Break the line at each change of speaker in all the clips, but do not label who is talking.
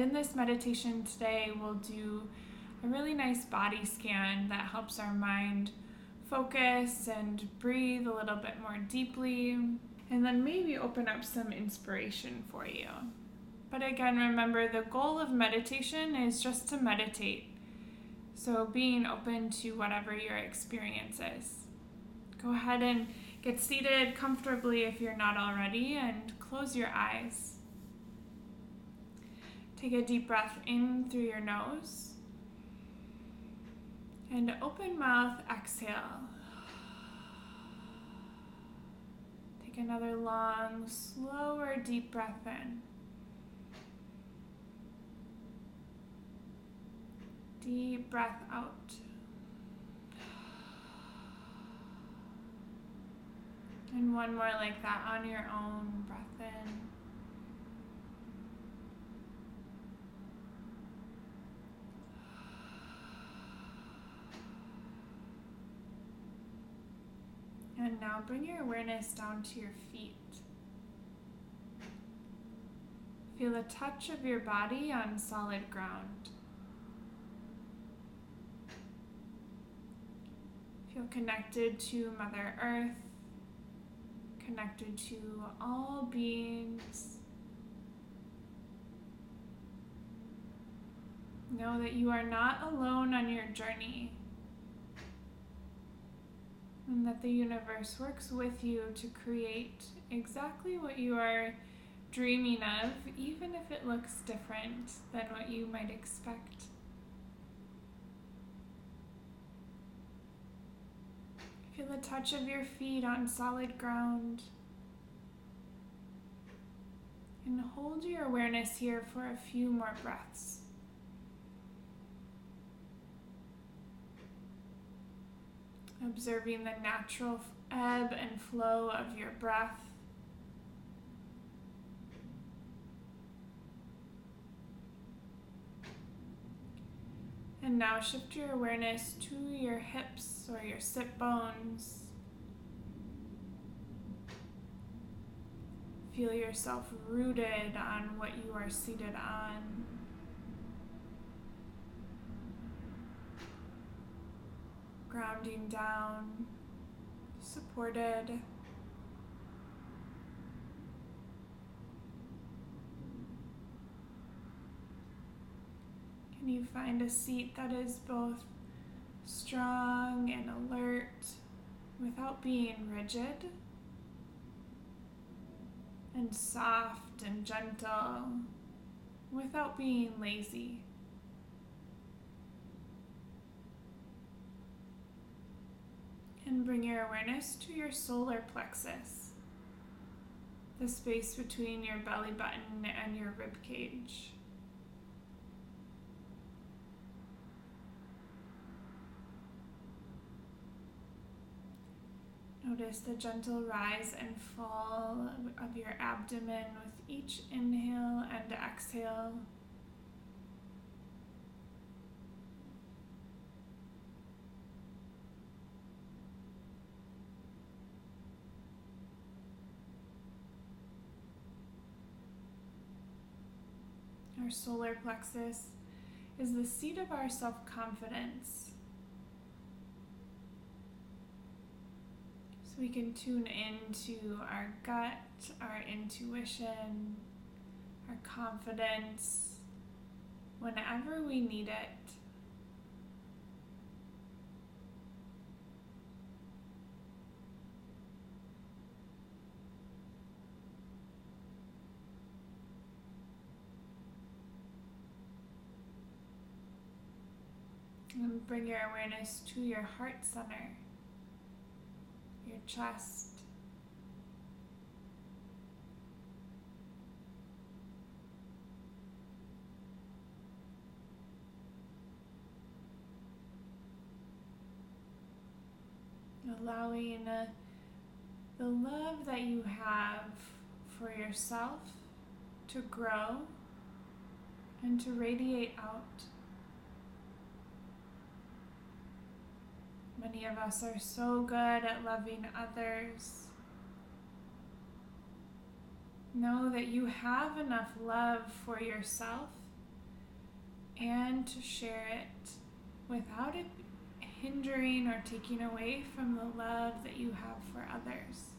In this meditation today, we'll do a really nice body scan that helps our mind focus and breathe a little bit more deeply, and then maybe open up some inspiration for you. But again, remember the goal of meditation is just to meditate. So being open to whatever your experience is. Go ahead and get seated comfortably if you're not already, and close your eyes. Take a deep breath in through your nose. And open mouth, exhale. Take another long, slower, deep breath in. Deep breath out. And one more like that on your own. Breath in. And now bring your awareness down to your feet. Feel the touch of your body on solid ground. Feel connected to Mother Earth, connected to all beings. Know that you are not alone on your journey and that the universe works with you to create exactly what you are dreaming of, even if it looks different than what you might expect. Feel the touch of your feet on solid ground. And hold your awareness here for a few more breaths. Observing the natural ebb and flow of your breath. And now shift your awareness to your hips or your sit bones. Feel yourself rooted on what you are seated on. Grounding down, supported. Can you find a seat that is both strong and alert without being rigid? And soft and gentle without being lazy. And bring your awareness to your solar plexus, the space between your belly button and your rib cage. Notice the gentle rise and fall of your abdomen with each inhale and exhale. Solar plexus, is the seat of our self confidence. So we can tune into our gut, our intuition, our confidence whenever we need it. And bring your awareness to your heart center, your chest. Allowing uh, the love that you have for yourself to grow and to radiate out. Many of us are so good at loving others. Know that you have enough love for yourself and to share it without it hindering or taking away from the love that you have for others.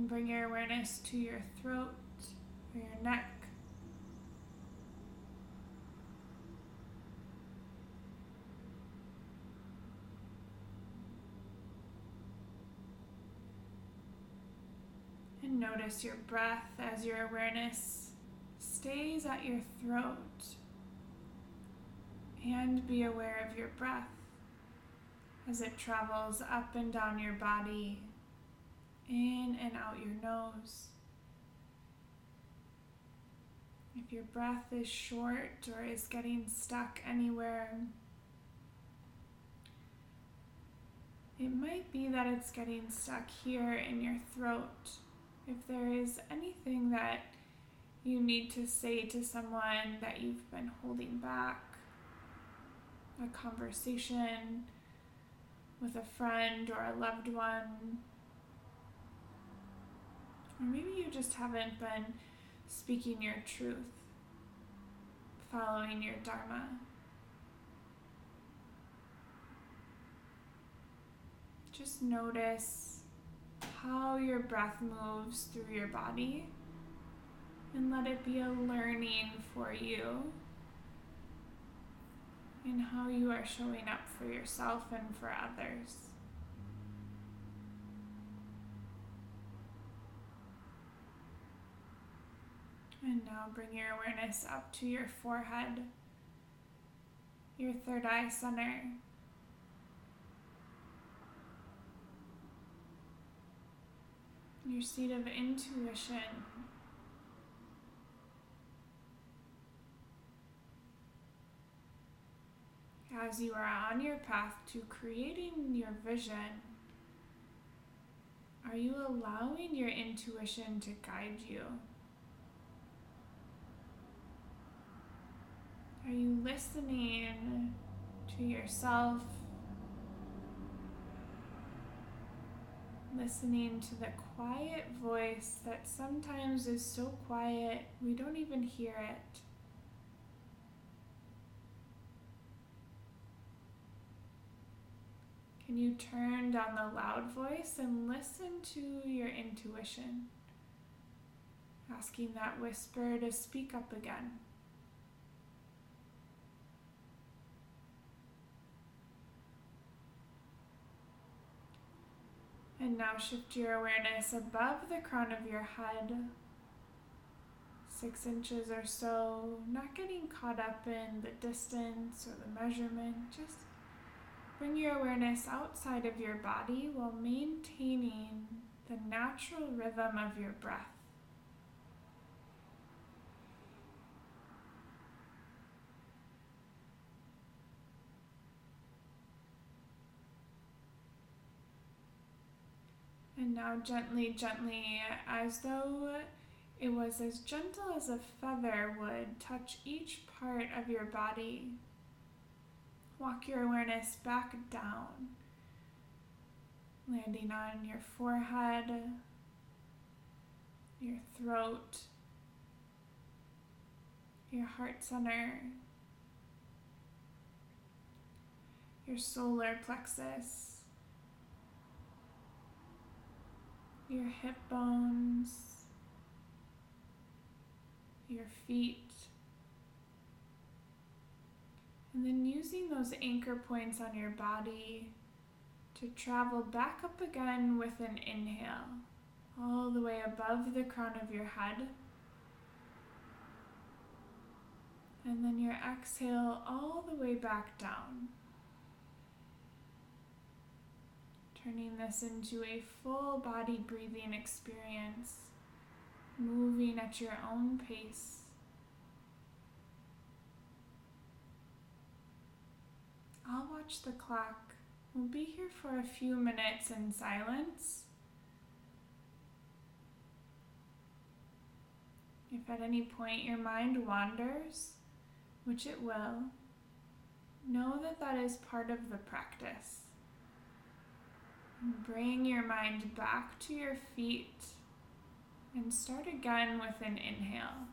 And bring your awareness to your throat or your neck. And notice your breath as your awareness stays at your throat. And be aware of your breath as it travels up and down your body in and out your nose. If your breath is short or is getting stuck anywhere, it might be that it's getting stuck here in your throat. If there is anything that you need to say to someone that you've been holding back, a conversation with a friend or a loved one, maybe you just haven't been speaking your truth, following your Dharma. Just notice how your breath moves through your body and let it be a learning for you in how you are showing up for yourself and for others. And now bring your awareness up to your forehead, your third eye center. Your seat of intuition. As you are on your path to creating your vision, are you allowing your intuition to guide you? Are you listening to yourself? Listening to the quiet voice that sometimes is so quiet we don't even hear it. Can you turn down the loud voice and listen to your intuition? Asking that whisper to speak up again. And now shift your awareness above the crown of your head, six inches or so, not getting caught up in the distance or the measurement. Just bring your awareness outside of your body while maintaining the natural rhythm of your breath. And now, gently, gently, as though it was as gentle as a feather would, touch each part of your body. Walk your awareness back down, landing on your forehead, your throat, your heart center, your solar plexus. Your hip bones, your feet, and then using those anchor points on your body to travel back up again with an inhale, all the way above the crown of your head. And then your exhale all the way back down. Turning this into a full body breathing experience, moving at your own pace. I'll watch the clock. We'll be here for a few minutes in silence. If at any point your mind wanders, which it will, know that that is part of the practice Bring your mind back to your feet and start again with an inhale.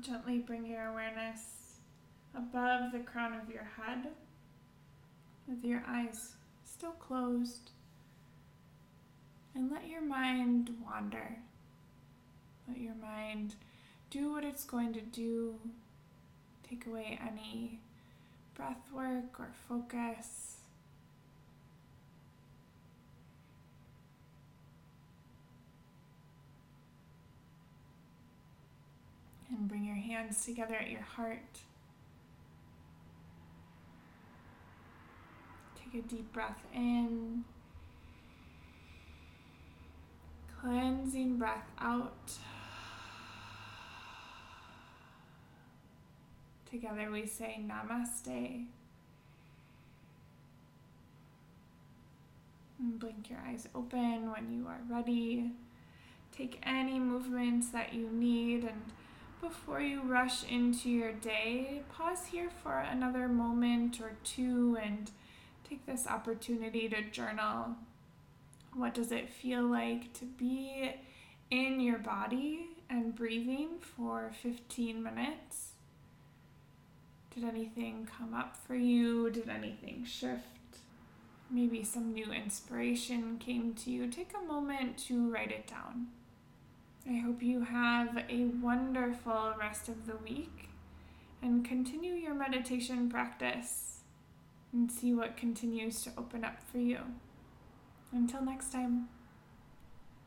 Gently bring your awareness above the crown of your head with your eyes still closed. And let your mind wander. Let your mind do what it's going to do. Take away any breath work or focus. And bring your hands together at your heart. Take a deep breath in. Cleansing breath out. Together we say namaste. And blink your eyes open when you are ready. Take any movements that you need and before you rush into your day, pause here for another moment or two and take this opportunity to journal. What does it feel like to be in your body and breathing for 15 minutes? Did anything come up for you? Did anything shift? Maybe some new inspiration came to you. Take a moment to write it down. I hope you have a wonderful rest of the week and continue your meditation practice and see what continues to open up for you. Until next time.